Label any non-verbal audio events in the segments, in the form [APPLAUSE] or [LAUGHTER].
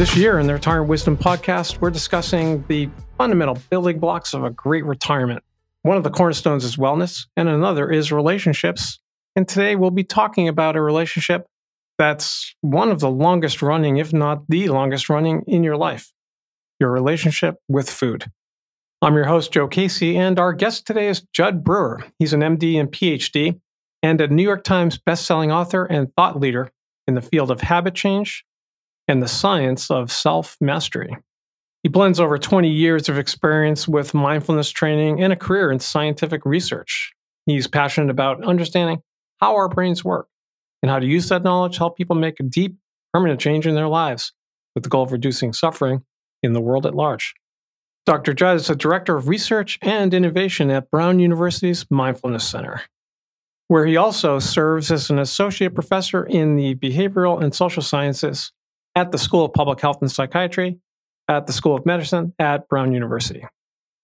This year in the Retirement Wisdom podcast, we're discussing the fundamental building blocks of a great retirement. One of the cornerstones is wellness, and another is relationships. And today we'll be talking about a relationship that's one of the longest running, if not the longest running in your life your relationship with food. I'm your host, Joe Casey, and our guest today is Jud Brewer. He's an MD and PhD and a New York Times bestselling author and thought leader in the field of habit change and the science of self mastery. He blends over 20 years of experience with mindfulness training and a career in scientific research. He's passionate about understanding how our brains work and how to use that knowledge to help people make a deep, permanent change in their lives with the goal of reducing suffering in the world at large. Dr. Jud is a director of research and innovation at Brown University's Mindfulness Center, where he also serves as an associate professor in the behavioral and social sciences at the School of Public Health and Psychiatry at the School of Medicine at Brown University.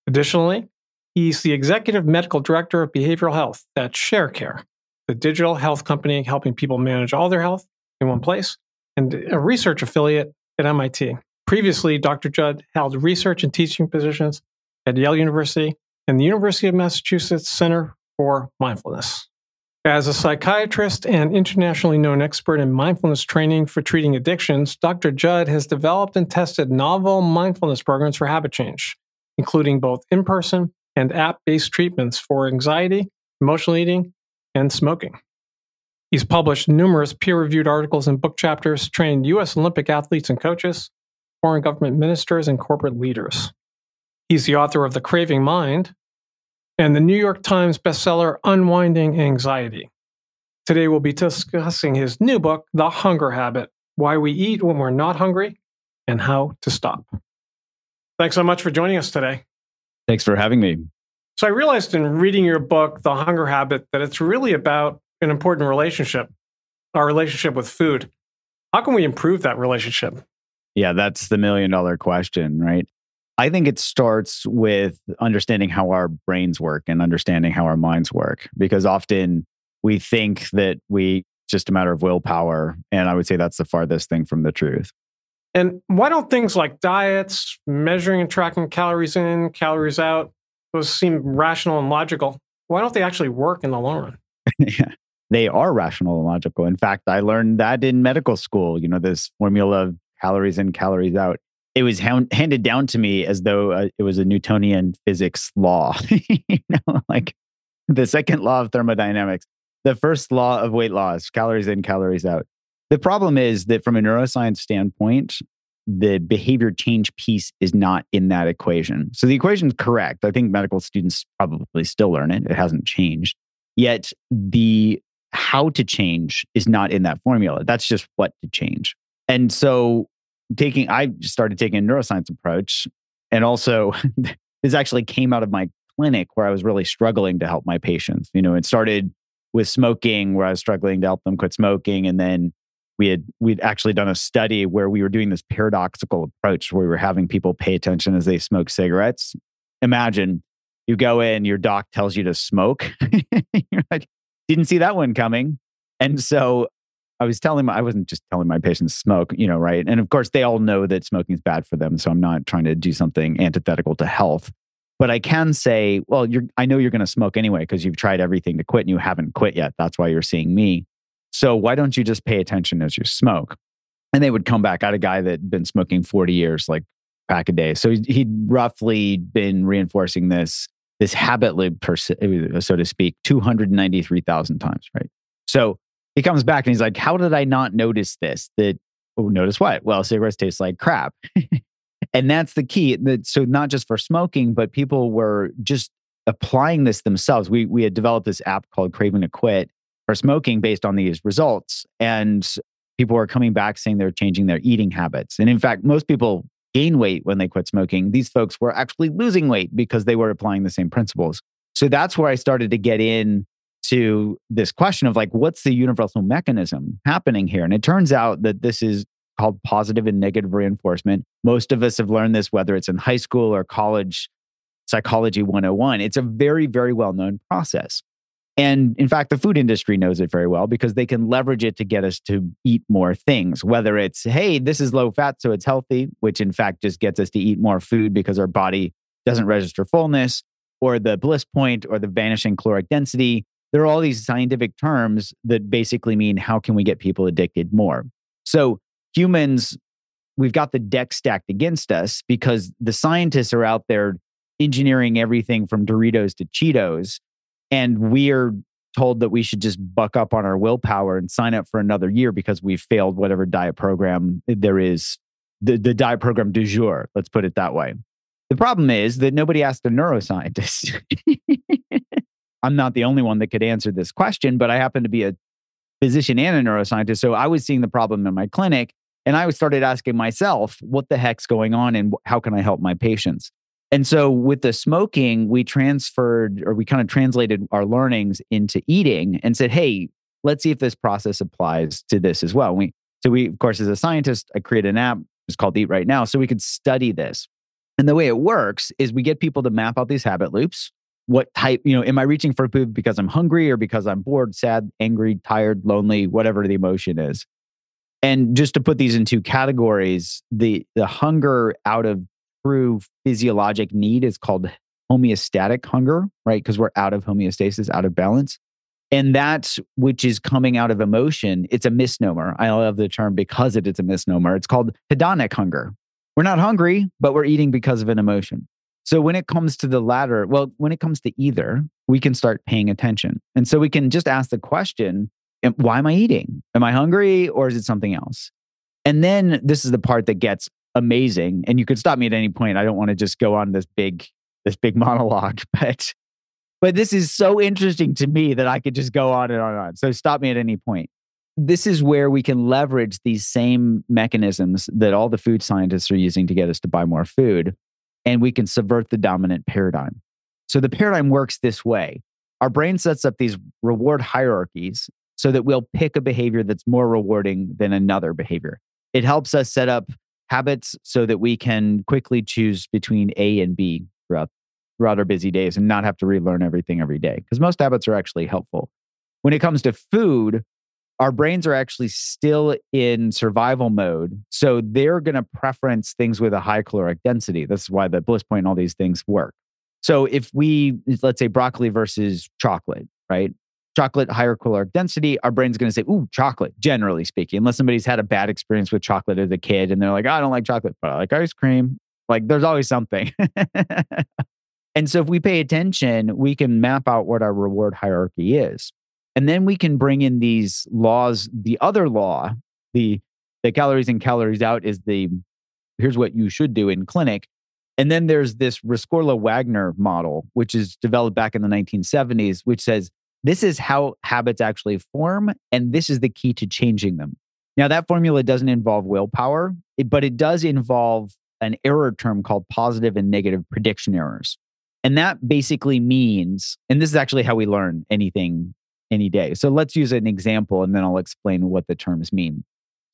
Additionally, he's the executive medical director of behavioral health at ShareCare, the digital health company helping people manage all their health in one place, and a research affiliate at MIT. Previously, Dr. Jud held research and teaching positions at Yale University and the University of Massachusetts Center for Mindfulness. As a psychiatrist and internationally known expert in mindfulness training for treating addictions, Dr. Jud has developed and tested novel mindfulness programs for habit change, including both in person and app based treatments for anxiety, emotional eating, and smoking. He's published numerous peer reviewed articles and book chapters, trained U.S. Olympic athletes and coaches, foreign government ministers, and corporate leaders. He's the author of The Craving Mind, and the New York Times bestseller Unwinding Anxiety. Today we'll be discussing his new book, The Hunger Habit Why We Eat When We're Not Hungry and How to Stop. Thanks so much for joining us today. Thanks for having me. So, I realized in reading your book, The Hunger Habit, that it's really about an important relationship, our relationship with food. How can we improve that relationship? Yeah, that's the million dollar question, right? I think it starts with understanding how our brains work and understanding how our minds work, because often we think that we just a matter of willpower. And I would say that's the farthest thing from the truth. And why don't things like diets, measuring and tracking calories in, calories out, those seem rational and logical? Why don't they actually work in the long run? [LAUGHS] yeah, they are rational and logical. In fact, I learned that in medical school, you know, this formula of calories in, calories out it was handed down to me as though uh, it was a Newtonian physics law. [LAUGHS] you know, like the second law of thermodynamics, the first law of weight loss, calories in, calories out. The problem is that from a neuroscience standpoint, the behavior change piece is not in that equation. So the equation is correct. I think medical students probably still learn it. It hasn't changed. Yet the how to change is not in that formula. That's just what to change. And so taking I started taking a neuroscience approach and also [LAUGHS] this actually came out of my clinic where I was really struggling to help my patients. You know, it started with smoking where I was struggling to help them quit smoking and then we had we'd actually done a study where we were doing this paradoxical approach where we were having people pay attention as they smoke cigarettes. Imagine you go in, your doc tells you to smoke. [LAUGHS] You're like, didn't see that one coming. And so I was telling my, I wasn't just telling my patients smoke, you know, right? And of course, they all know that smoking is bad for them. So I'm not trying to do something antithetical to health. But I can say, well, you're, I know you're going to smoke anyway because you've tried everything to quit and you haven't quit yet. That's why you're seeing me. So why don't you just pay attention as you smoke? And they would come back. I had a guy that had been smoking 40 years, like pack a day. So he'd roughly been reinforcing this this habit loop, so to speak, 293,000 times, right? So he comes back and he's like, How did I not notice this? That, oh, notice what? Well, cigarettes taste like crap. [LAUGHS] and that's the key. So, not just for smoking, but people were just applying this themselves. We, we had developed this app called Craving to Quit for smoking based on these results. And people were coming back saying they're changing their eating habits. And in fact, most people gain weight when they quit smoking. These folks were actually losing weight because they were applying the same principles. So that's where I started to get in to this question of like, what's the universal mechanism happening here? And it turns out that this is called positive and negative reinforcement. Most of us have learned this, whether it's in high school or college psychology 101. It's a very, very well known process. And in fact, the food industry knows it very well because they can leverage it to get us to eat more things, whether it's, hey, this is low fat, so it's healthy, which in fact just gets us to eat more food because our body doesn't register fullness, or the bliss point or the vanishing caloric density. There are all these scientific terms that basically mean how can we get people addicted more? So humans, we've got the deck stacked against us because the scientists are out there engineering everything from Doritos to Cheetos and we're told that we should just buck up on our willpower and sign up for another year because we've failed whatever diet program there is, the, the diet program du jour, let's put it that way. The problem is that nobody asked a neuroscientist. [LAUGHS] I'm not the only one that could answer this question, but I happen to be a physician and a neuroscientist. So I was seeing the problem in my clinic and I started asking myself, what the heck's going on and how can I help my patients? And so with the smoking, we transferred or we kind of translated our learnings into eating and said, hey, let's see if this process applies to this as well. We, so we, of course, as a scientist, I created an app. It's called Eat Right Now. So we could study this. And the way it works is we get people to map out these habit loops. What type, you know, am I reaching for food because I'm hungry or because I'm bored, sad, angry, tired, lonely, whatever the emotion is? And just to put these in two categories, the the hunger out of true physiologic need is called homeostatic hunger, right? Because we're out of homeostasis, out of balance. And that's which is coming out of emotion. It's a misnomer. I love the term because it is a misnomer. It's called hedonic hunger. We're not hungry, but we're eating because of an emotion. So when it comes to the latter, well, when it comes to either, we can start paying attention. And so we can just ask the question why am I eating? Am I hungry or is it something else? And then this is the part that gets amazing. And you could stop me at any point. I don't want to just go on this big this big [LAUGHS] monologue, but but this is so interesting to me that I could just go on and on and on. So stop me at any point. This is where we can leverage these same mechanisms that all the food scientists are using to get us to buy more food, and we can subvert the dominant paradigm. So the paradigm works this way. Our brain sets up these reward hierarchies so that we'll pick a behavior that's more rewarding than another behavior. It helps us set up habits so that we can quickly choose between A and B throughout throughout our busy days and not have to relearn everything every day because most habits are actually helpful. When it comes to food, our brains are actually still in survival mode. So they're going to preference things with a high caloric density. This is why the bliss point and all these things work. So if we, let's say broccoli versus chocolate, right? chocolate, higher caloric density, our brain's going to say, ooh, chocolate, generally speaking, unless somebody's had a bad experience with chocolate as a kid and they're like, oh, I don't like chocolate, but I like ice cream. Like there's always something. [LAUGHS] and so if we pay attention, we can map out what our reward hierarchy is. And then we can bring in these laws. The other law, the the calories in, calories out is the here's what you should do in clinic. And then there's this Rescorla Wagner model, which is developed back in the 1970s, which says this is how habits actually form, and this is the key to changing them. Now, that formula doesn't involve willpower, but it does involve an error term called positive and negative prediction errors. And that basically means, and this is actually how we learn anything any day. So let's use an example and then I'll explain what the terms mean.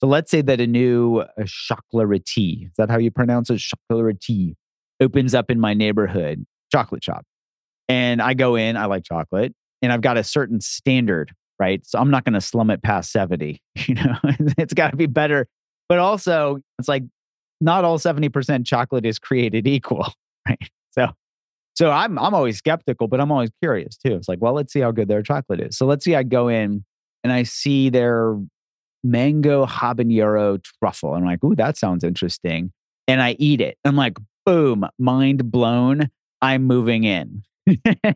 So let's say that a new uh, chocolatier, is that how you pronounce it? Chocolatier opens up in my neighborhood, chocolate shop. And I go in, I like chocolate and I've got a certain standard, right? So I'm not going to slum it past 70. [LAUGHS] You know, [LAUGHS] it's got to be better. But also, it's like not all 70% chocolate is created equal, [LAUGHS] right? So so I'm I'm always skeptical, but I'm always curious too. It's like, well, let's see how good their chocolate is. So let's see I go in and I see their mango habanero truffle. I'm like, ooh, that sounds interesting. And I eat it. I'm like, boom, mind blown. I'm moving in. [LAUGHS]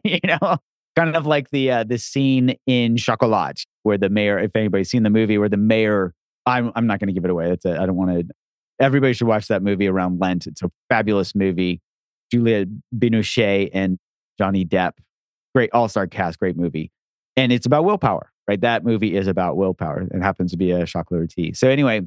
you know, kind of like the uh, the scene in Chocolat where the mayor, if anybody's seen the movie, where the mayor, I'm I'm not going to give it away. It's a, I don't want to. Everybody should watch that movie around Lent. It's a fabulous movie. Julia Binoche and Johnny Depp, great all star cast, great movie, and it's about willpower. Right, that movie is about willpower. It happens to be a chocolatier. So anyway,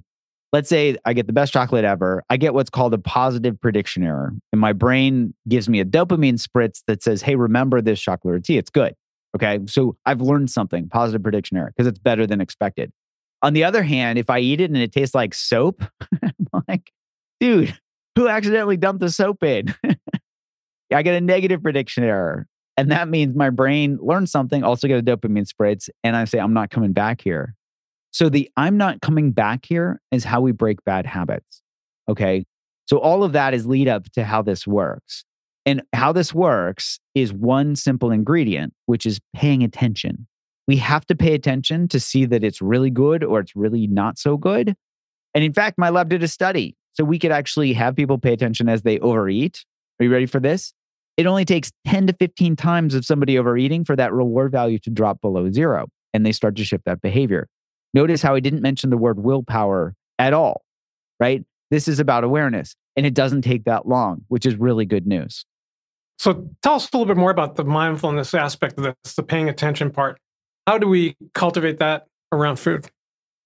let's say I get the best chocolate ever. I get what's called a positive prediction error. And my brain gives me a dopamine spritz that says, hey, remember this chocolate tea. It's good. Okay. So I've learned something, positive prediction error, because it's better than expected. On the other hand, if I eat it and it tastes like soap, [LAUGHS] I'm like, dude, who accidentally dumped the soap in? [LAUGHS] I get a negative prediction error. And that means my brain learns something, also get a dopamine spritz, and I say, I'm not coming back here. So the I'm not coming back here is how we break bad habits. Okay. So all of that is lead up to how this works. And how this works is one simple ingredient, which is paying attention. We have to pay attention to see that it's really good or it's really not so good. And in fact, my lab did a study. So we could actually have people pay attention as they overeat. Are you ready for this? It only takes 10 to 15 times of somebody overeating for that reward value to drop below zero. And they start to shift that behavior. Notice how I didn't mention the word willpower at all, right? This is about awareness and it doesn't take that long, which is really good news. So tell us a little bit more about the mindfulness aspect of this, the paying attention part. How do we cultivate that around food?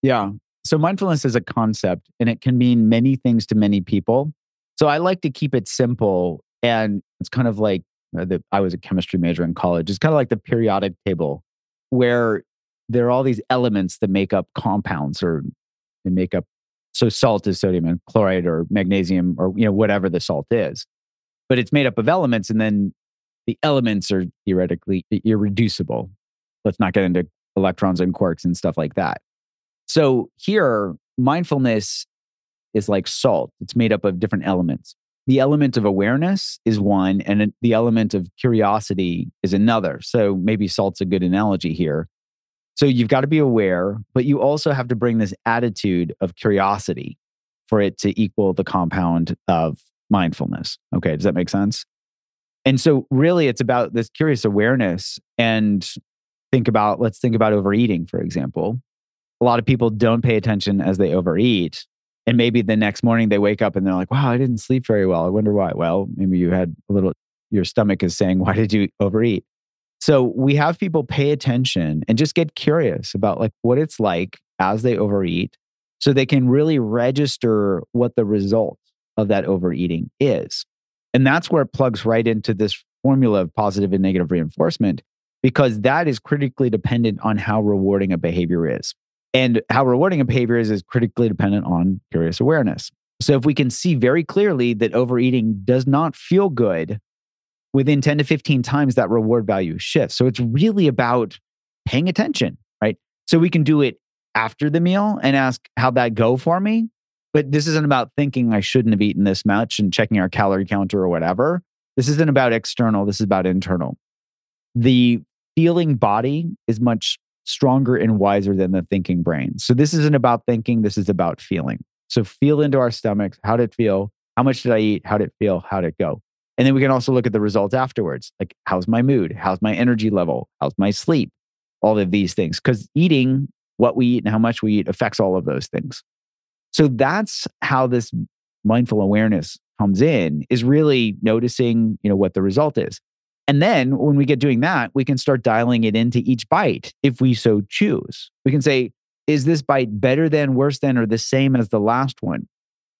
Yeah. So mindfulness is a concept and it can mean many things to many people. So I like to keep it simple and it's kind of like uh, the, I was a chemistry major in college. It's kind of like the periodic table where there are all these elements that make up compounds or they make up so salt is sodium and chloride or magnesium or you know whatever the salt is but it's made up of elements and then the elements are theoretically irreducible let's not get into electrons and quarks and stuff like that so here mindfulness is like salt it's made up of different elements the element of awareness is one and the element of curiosity is another so maybe salt's a good analogy here so you've got to be aware, but you also have to bring this attitude of curiosity for it to equal the compound of mindfulness. Okay, does that make sense? And so really it's about this curious awareness and think about let's think about overeating for example. A lot of people don't pay attention as they overeat and maybe the next morning they wake up and they're like, "Wow, I didn't sleep very well. I wonder why." Well, maybe you had a little your stomach is saying, "Why did you overeat?" So we have people pay attention and just get curious about like what it's like as they overeat so they can really register what the result of that overeating is. And that's where it plugs right into this formula of positive and negative reinforcement because that is critically dependent on how rewarding a behavior is. And how rewarding a behavior is is critically dependent on curious awareness. So if we can see very clearly that overeating does not feel good within 10 to 15 times that reward value shifts. So it's really about paying attention, right? So we can do it after the meal and ask, how'd that go for me? But this isn't about thinking I shouldn't have eaten this much and checking our calorie counter or whatever. This isn't about external, this is about internal. The feeling body is much stronger and wiser than the thinking brain. So this isn't about thinking, this is about feeling. So feel into our stomachs. How did it feel? How much did I eat? How did it feel? How did it go? And then we can also look at the results afterwards. Like, how's my mood? How's my energy level? How's my sleep? All of these things. Because eating, what we eat and how much we eat affects all of those things. So that's how this mindful awareness comes in is really noticing, you know, what the result is. And then when we get doing that, we can start dialing it into each bite if we so choose. We can say, is this bite better than, worse than, or the same as the last one?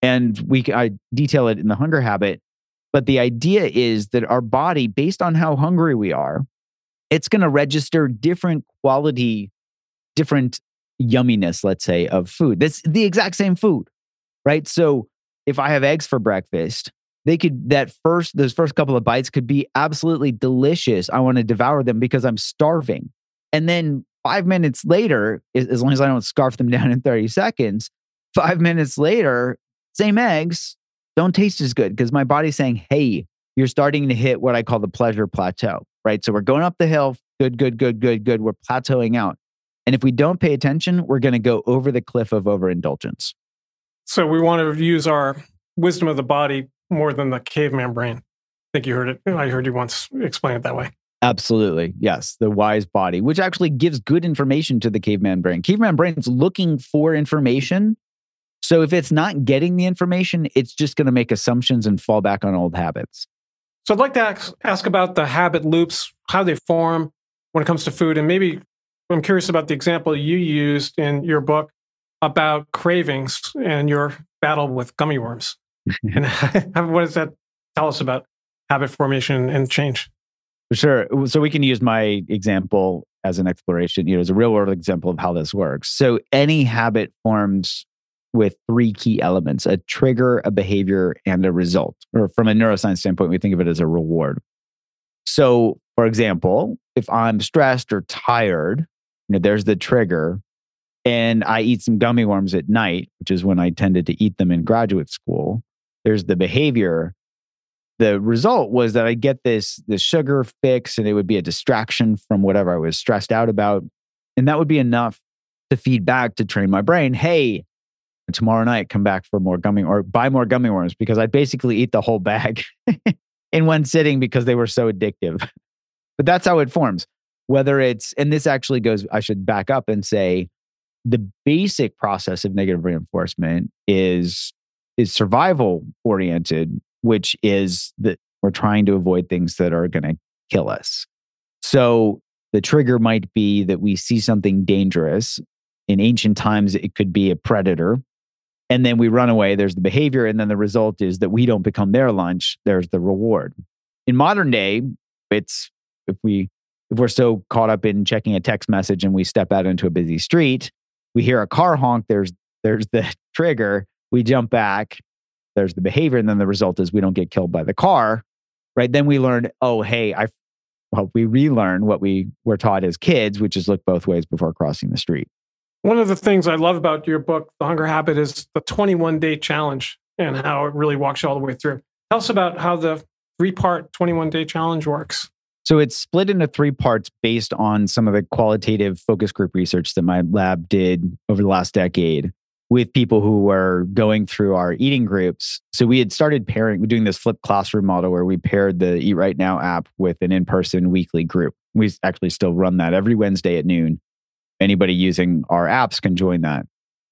And we I detail it in the hunger habit but the idea is that our body, based on how hungry we are, it's going to register different quality, different yumminess, let's say, of food. That's the exact same food, right? So if I have eggs for breakfast, they could, that first, those first couple of bites could be absolutely delicious. I want to devour them because I'm starving. And then five minutes later, as long as I don't scarf them [LAUGHS] down in 30 seconds, five minutes later, same eggs, don't taste as good because my body's saying, hey, you're starting to hit what I call the pleasure plateau, right? So we're going up the hill, good, good, good, good, good. We're plateauing out. And if we don't pay attention, we're going to go over the cliff of overindulgence. So we want to use our wisdom of the body more than the caveman brain. I think you heard it. I heard you once explain it that way. Absolutely. Yes. The wise body, which actually gives good information to the caveman brain. Caveman brain is looking for information so if it's not getting the information, it's just going to make assumptions and fall back on old habits. So I'd like to ask, ask about the habit loops, how they form when it comes to food. And maybe I'm curious about the example you used in your book about cravings and your battle with gummy worms. [LAUGHS] and [LAUGHS] what does that tell us about habit formation and change? Sure. So we can use my example as an exploration, you know, as a real world example of how this works. So any habit forms with three key elements a trigger, a behavior, and a result. Or from a neuroscience standpoint, we think of it as a reward. So, For example, if I'm stressed or tired, you know, there's the trigger, and I eat some gummy worms at night, which is when I tended to eat them in graduate school. There's the behavior. The result was that I get this the sugar fix, and it would be a distraction from whatever I was stressed out about, and that would be enough to feed back to train my brain. Hey, tomorrow night come back for more gummy or buy more gummy worms because I basically eat the whole bag [LAUGHS] in one sitting because they were so addictive. but that's how it forms. Whether it's, and this actually goes, I should back up and say the basic process of negative reinforcement is is survival oriented, which is that we're trying to avoid things that are going to kill us. So the trigger might be that we see something dangerous. In ancient times, it could be a predator and then we run away there's the behavior and then the result is that we don't become their lunch there's the reward in modern day it's if we if we're so caught up in checking a text message and we step out into a busy street we hear a car honk there's there's the [LAUGHS] trigger we jump back there's the behavior and then the result is we don't get killed by the car right then we learn oh hey i well we relearn what we were taught as kids which is look both ways before crossing the street one of the things I love about your book, The Hunger Habit, is the 21 day challenge and how it really walks you all the way through. Tell us about how the three part 21 day challenge works. So it's split into three parts based on some of the qualitative focus group research that my lab did over the last decade with people who were going through our eating groups. So we had started pairing, doing this flipped classroom model where we paired the Eat Right Now app with an in person weekly group. We actually still run that every Wednesday at noon anybody using our apps can join that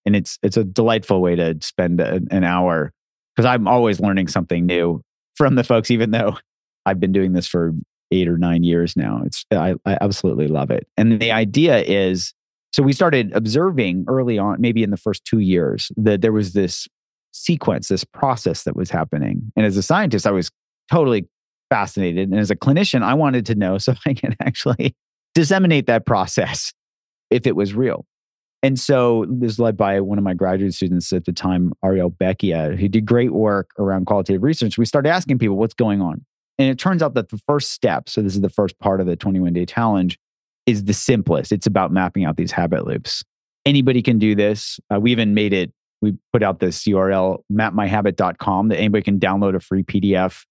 and it's it's a delightful way to spend a, an hour because i'm always learning something new from the folks even though i've been doing this for eight or nine years now it's i, I absolutely love it and the idea is so we started observing early on maybe in the first two years that there was this sequence this process that was happening and as a scientist i was totally fascinated and as a clinician i wanted to know [LAUGHS] so i can actually disseminate that process if it was real. And so this led by one of my graduate students at the time, Ariel Beccia, who did great work around qualitative research. We started asking people what's going on. And it turns out that the first step, so this is the first part of the 21 day challenge, is the simplest. It's about mapping out these habit loops. Anybody can do this. Uh, we even made it, we put out this URL, mapmyhabit.com, that anybody can download a free PDF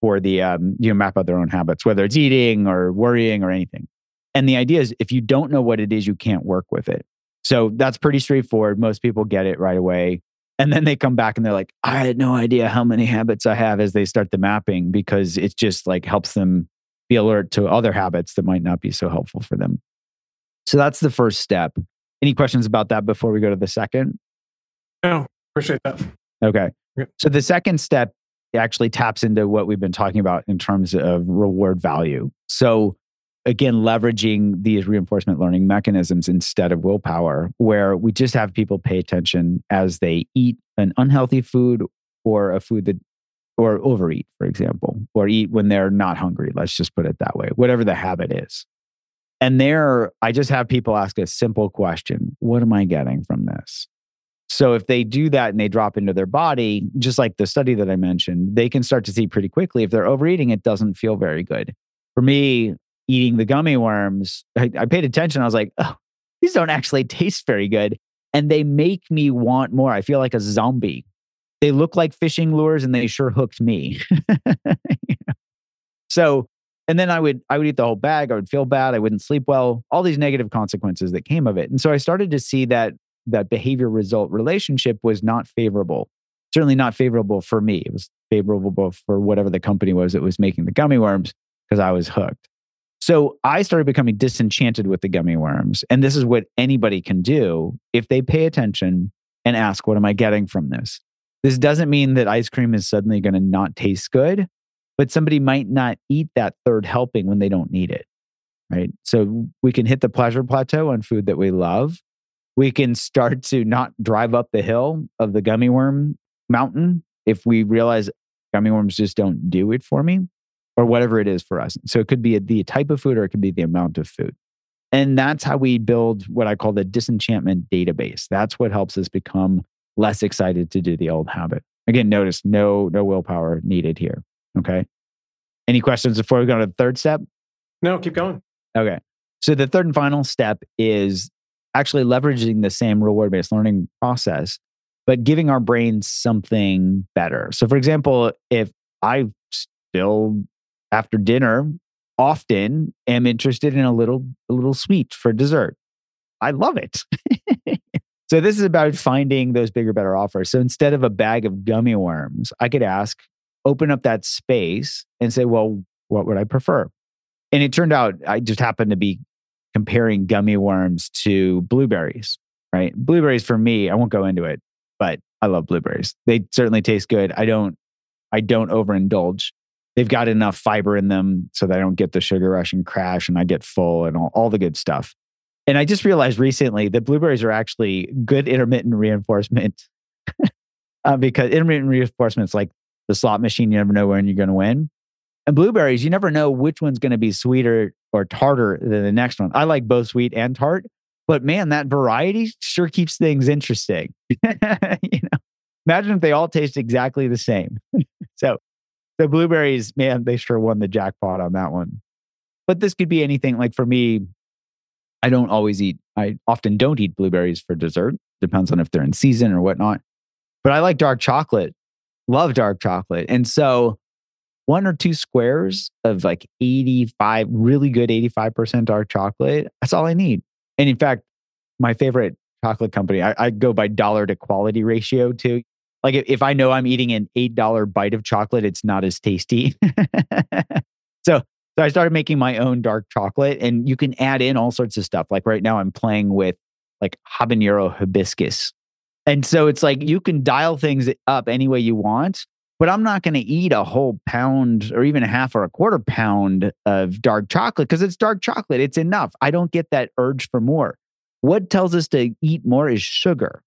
for the, um, you know, map out their own habits, whether it's eating or worrying or anything. And the idea is if you don't know what it is, you can't work with it. So that's pretty straightforward. Most people get it right away. And then they come back and they're like, I had no idea how many habits I have as they start the mapping because it just like helps them be alert to other habits that might not be so helpful for them. So that's the first step. Any questions about that before we go to the second? No, appreciate that. Okay. So the second step actually taps into what we've been talking about in terms of reward value. So again leveraging these reinforcement learning mechanisms instead of willpower where we just have people pay attention as they eat an unhealthy food or a food that or overeat for example or eat when they're not hungry let's just put it that way whatever the habit is and there i just have people ask a simple question what am i getting from this so if they do that and they drop into their body just like the study that i mentioned they can start to see pretty quickly if they're overeating it doesn't feel very good for me eating the gummy worms, I, I paid attention. I was like, oh, these don't actually [LAUGHS] taste very good. And they make me want more. I feel like a zombie. They look like fishing lures and they sure hooked me. [LAUGHS] So, and then I would I would eat the whole bag. I would feel bad. I wouldn't sleep well. All these negative consequences that came of it. And so I started to see that that behavior result relationship was not favorable. Certainly not favorable for me. It was favorable for whatever the company was that was making the gummy worms because I was hooked. So I started becoming disenchanted with the gummy worms. And this is what anybody can do if they pay attention and ask, What am I getting from this? This doesn't mean that ice cream is suddenly going to not taste good, but somebody might not eat that third helping when they don't need it. Right. So we can hit the pleasure plateau on food that we love. We can start to not drive up the hill of the gummy worm mountain if we realize gummy worms just don't do it for me or whatever it is for us. So it could be the type of food or it could be the amount of food. And that's how we build what I call the disenchantment database. That's what helps us become less excited to do the old habit. Again, notice no no willpower needed here. Okay. Any questions before we go to the third step? No, keep going. Okay. So the third and final step is actually leveraging the same reward based learning process, but giving our brains something better. So, for example, if I still after dinner often am interested in a little a little sweet for dessert, I love it. [LAUGHS] so this is about finding those bigger, better offers. So instead of a bag of gummy worms, I could ask, open up that space and say, well, what would I prefer? And it turned out I just happened to be comparing gummy worms to blueberries, right? Blueberries for me, I won't go into it, but I love blueberries. They certainly taste good. I don't I don't overindulge. They've got enough fiber in them so that I don't get the sugar rush and crash and I get full and all, all the good stuff. And I just realized recently that blueberries are actually good intermittent reinforcement [LAUGHS] uh, because intermittent reinforcement is like the slot machine. You never know when you're going to win. And blueberries, you never know which one's going to be sweeter or tartar than the next one. I like both sweet and tart, but man, that variety sure keeps things interesting. [LAUGHS] you know, imagine if they all taste exactly the same. [LAUGHS] so the blueberries, man, they sure won the jackpot on that one. But this could be anything. Like for me, I don't always eat. I often don't eat blueberries for dessert. Depends on if they're in season or whatnot. But I like dark chocolate. Love dark chocolate, and so one or two squares of like 85, really good 85% dark chocolate. That's all I need. And in fact, my favorite chocolate company, I, I go by dollar to quality ratio too. Like if, if I know I'm eating an $8 bite of chocolate, it's not as tasty. [LAUGHS] so, so I started making my own dark chocolate and you can add in all sorts of stuff. Like right now I'm playing with like habanero hibiscus. And so it's like you can dial things up any way you want but I'm not going to eat a whole pound or even a half or a quarter pound of dark chocolate because it's dark chocolate. It's enough. I don't get that urge for more. What tells us to eat more is sugar,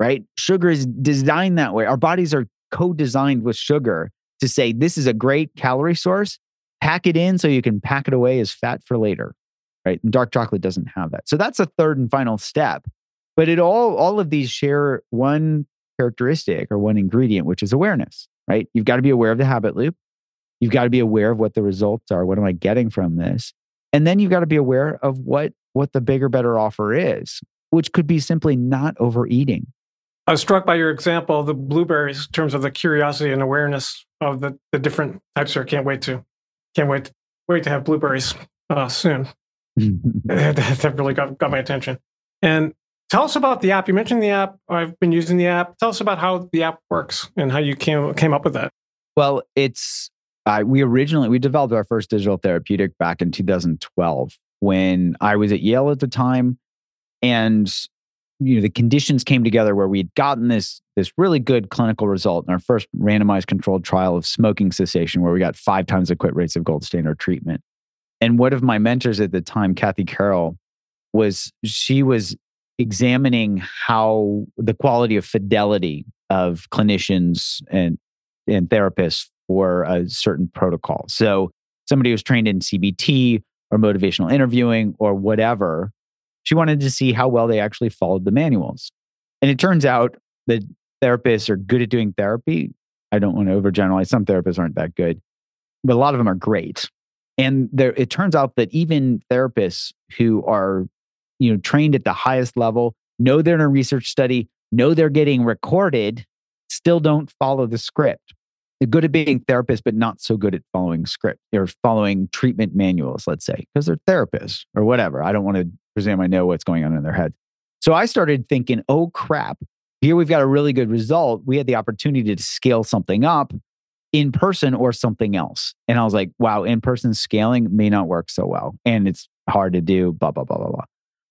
right? Sugar is designed that way. Our bodies are co designed with sugar to say, this is a great calorie source. Pack it in so you can pack it away as fat for later, right? And dark chocolate doesn't have that. So that's a third and final step. But it all, all of these share one characteristic or one ingredient, which is awareness right? You've got to be aware of the habit loop. You've got to be aware of what the results are. What am I getting from this? And then you've got to be aware of what what the bigger, better offer is, which could be simply not overeating. I was struck by your example of the blueberries in terms of the curiosity and awareness of the, the different types here. Can't wait to can't wait wait to have blueberries uh, soon. [LAUGHS] that really got, got my attention. And Tell us about the app. You mentioned the app. I've been using the app. Tell us about how the app works and how you came came up with that. Well, it's uh, we originally we developed our first digital therapeutic back in 2012 when I was at Yale at the time, and you know the conditions came together where we'd gotten this this really good clinical result in our first randomized controlled trial of smoking cessation, where we got five times the quit rates of gold standard treatment. And one of my mentors at the time, Kathy Carroll, was she was examining how the quality of fidelity of clinicians and, and therapists for a certain protocol. So, somebody who's trained in CBT or motivational interviewing or whatever, she wanted to see how well they actually followed the manuals. And it turns out that therapists are good at doing therapy. I don't want to overgeneralize. Some therapists aren't that good, but a lot of them are great. And there, it turns out that even therapists who are you know trained at the highest level know they're in a research study know they're getting recorded still don't follow the script they're good at being therapists but not so good at following script or following treatment manuals let's say because they're therapists or whatever i don't want to presume i know what's going on in their head. So i started thinking oh crap. Here we've got a really good result. We had the opportunity to scale something up in person or something else. And i was like wow in person scaling may not work so well and it's hard to do blah blah blah blah blah.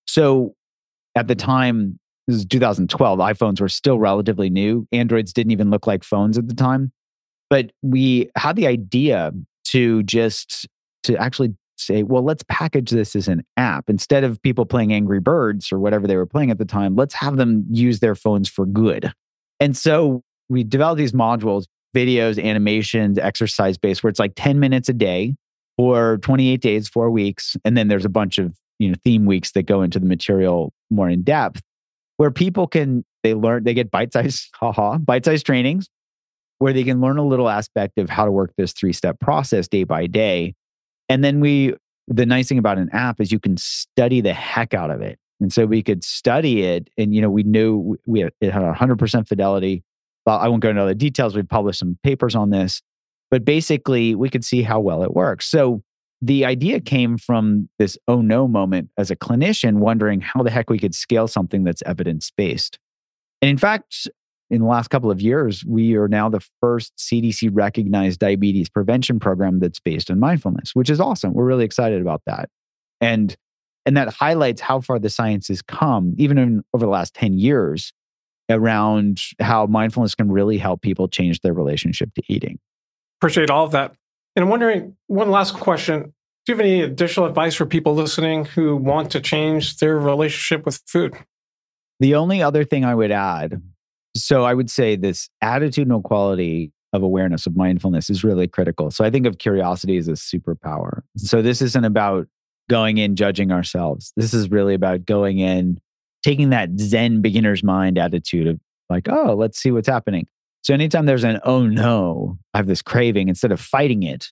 So at the time, this is 2012, iPhones were still relatively new. Androids didn't even look like phones at the time. But we had the idea to just to actually say, well, let's package this as an app. Instead of people playing Angry Birds or whatever they were playing at the time, let's have them use their phones for good. And so we developed these modules, videos, animations, exercise based, where it's like 10 minutes a day for 28 days, four weeks. And then there's a bunch of you know theme weeks that go into the material more in depth where people can they learn they get bite-sized [LAUGHS] haha bite-sized trainings where they can learn a little aspect of how to work this three-step process day by day and then we the nice thing about an app is you can study the heck out of it. And so we could study it and, you know, we knew we had, it had 100% fidelity. Well, I won't go into all the details. We published some papers on this, but basically we could see how well it works. So the idea came from this oh no moment as a clinician wondering how the heck we could scale something that's evidence based. And in fact, in the last couple of years, we are now the first CDC recognized diabetes prevention program that's based on mindfulness, which is awesome. We're really excited about that. And and that highlights how far the science has come, even in, over the last 10 years, around how mindfulness can really help people change their relationship to eating. Appreciate all of that. And I'm wondering, one last question. Do you have any additional advice for people listening who want to change their relationship with food? The only other thing I would add so I would say this attitudinal quality of awareness of mindfulness is really critical. So I think of curiosity as a superpower. So this isn't about going in judging ourselves. This is really about going in taking that zen beginner's mind attitude of like, oh, let's see what's happening. So anytime there's an oh no, I have this craving, instead of fighting it,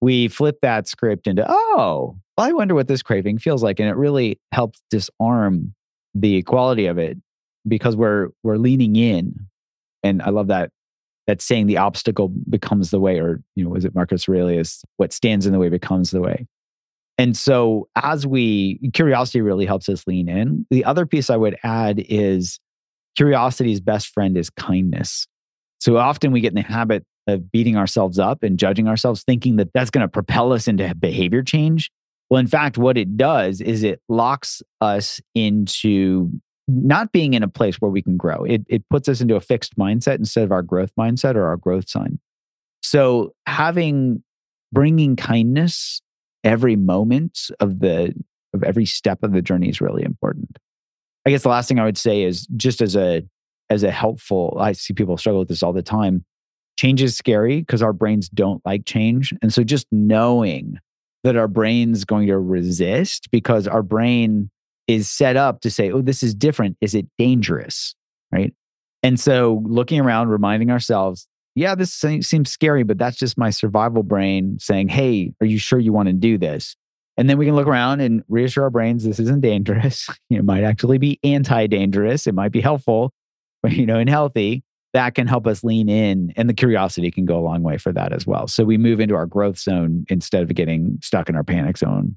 we flip that script into, oh, well, I wonder what this craving feels like. And it really helps disarm the quality of it because we're we're leaning in and i love that that saying the obstacle becomes the way or you know was it marcus aurelius what stands in the way becomes the way. And so as we curiosity really helps us lean in. The other piece i would add is curiosity's best friend is kindness. So often we get in the habit of beating ourselves up and judging ourselves thinking that that's going to propel us into behavior change. Well in fact what it does is it locks us into not being in a place where we can grow. It, it puts us into a fixed mindset instead of our growth mindset or our growth sign. So having bringing kindness every moment of the of every step of the journey is really important. I guess the last thing I would say is just as a as a helpful, I see people struggle with this all the time. Change is scary because our brains don't like change. And so just knowing that our brain's going to resist because our brain is set up to say, oh, this is different. Is it dangerous? Right. And so looking around, reminding ourselves, yeah, this seems scary, but that's just my survival brain saying, hey, are you sure you want to do this? And then we can look around and reassure our brains this isn't dangerous. [LAUGHS] it might actually be anti dangerous. It might be helpful, but [LAUGHS] you know, and healthy. That can help us lean in, and the curiosity can go a long way for that as well. So we move into our growth zone instead of getting stuck in our panic zone.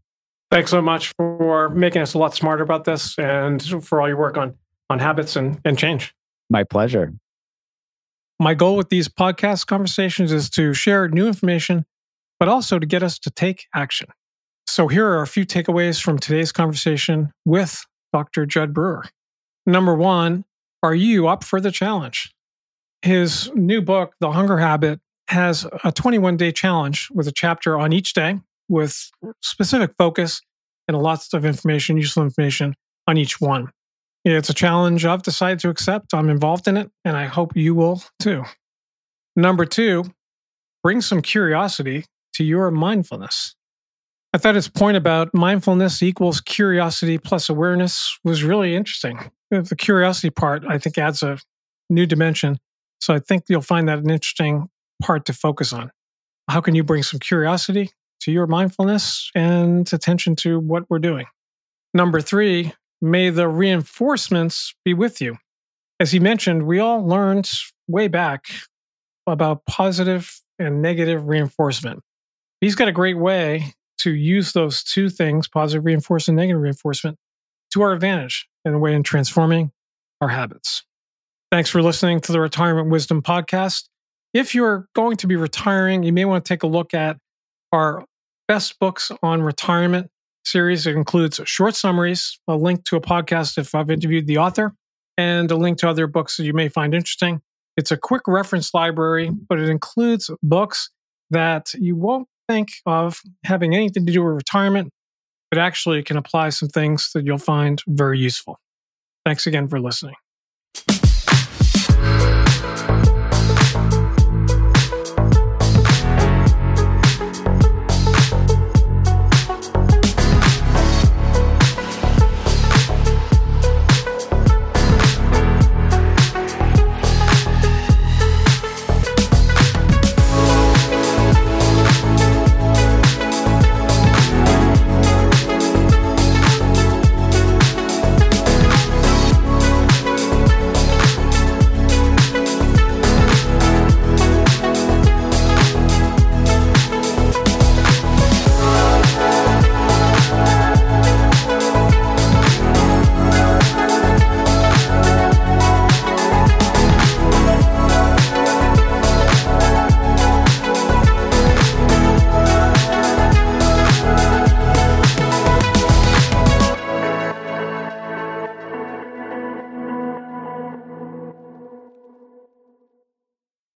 Thanks so much for making us a lot smarter about this and for all your work on, on habits and, and change. My pleasure. My goal with these podcast conversations is to share new information, but also to get us to take action. So here are a few takeaways from today's conversation with Dr. Jud Brewer. Number one, are you up for the challenge? His new book, The Hunger Habit, has a 21 day challenge with a chapter on each day with specific focus and lots of information, useful information on each one. It's a challenge I've decided to accept. I'm involved in it, and I hope you will too. Number two, bring some curiosity to your mindfulness. I thought his point about mindfulness equals curiosity plus awareness was really interesting. The curiosity part, I think, adds a new dimension. So I think you'll find that an interesting part to focus on. How can you bring some curiosity to your mindfulness and attention to what we're doing. Number three, may the reinforcements be with you. As he mentioned, we all learned way back about positive and negative reinforcement. He's got a great way to use those two things, positive reinforcement, negative reinforcement, to our advantage in a way in transforming our habits. Thanks for listening to the Retirement Wisdom Podcast. If you're going to be retiring, you may want to take a look at our best books on retirement series. It includes short summaries, a link to a podcast if I've interviewed the author, and a link to other books that you may find interesting. It's a quick reference library, but it includes books that you won't think of having anything to do with retirement, but actually can apply some things that you'll find very useful. Thanks again for listening.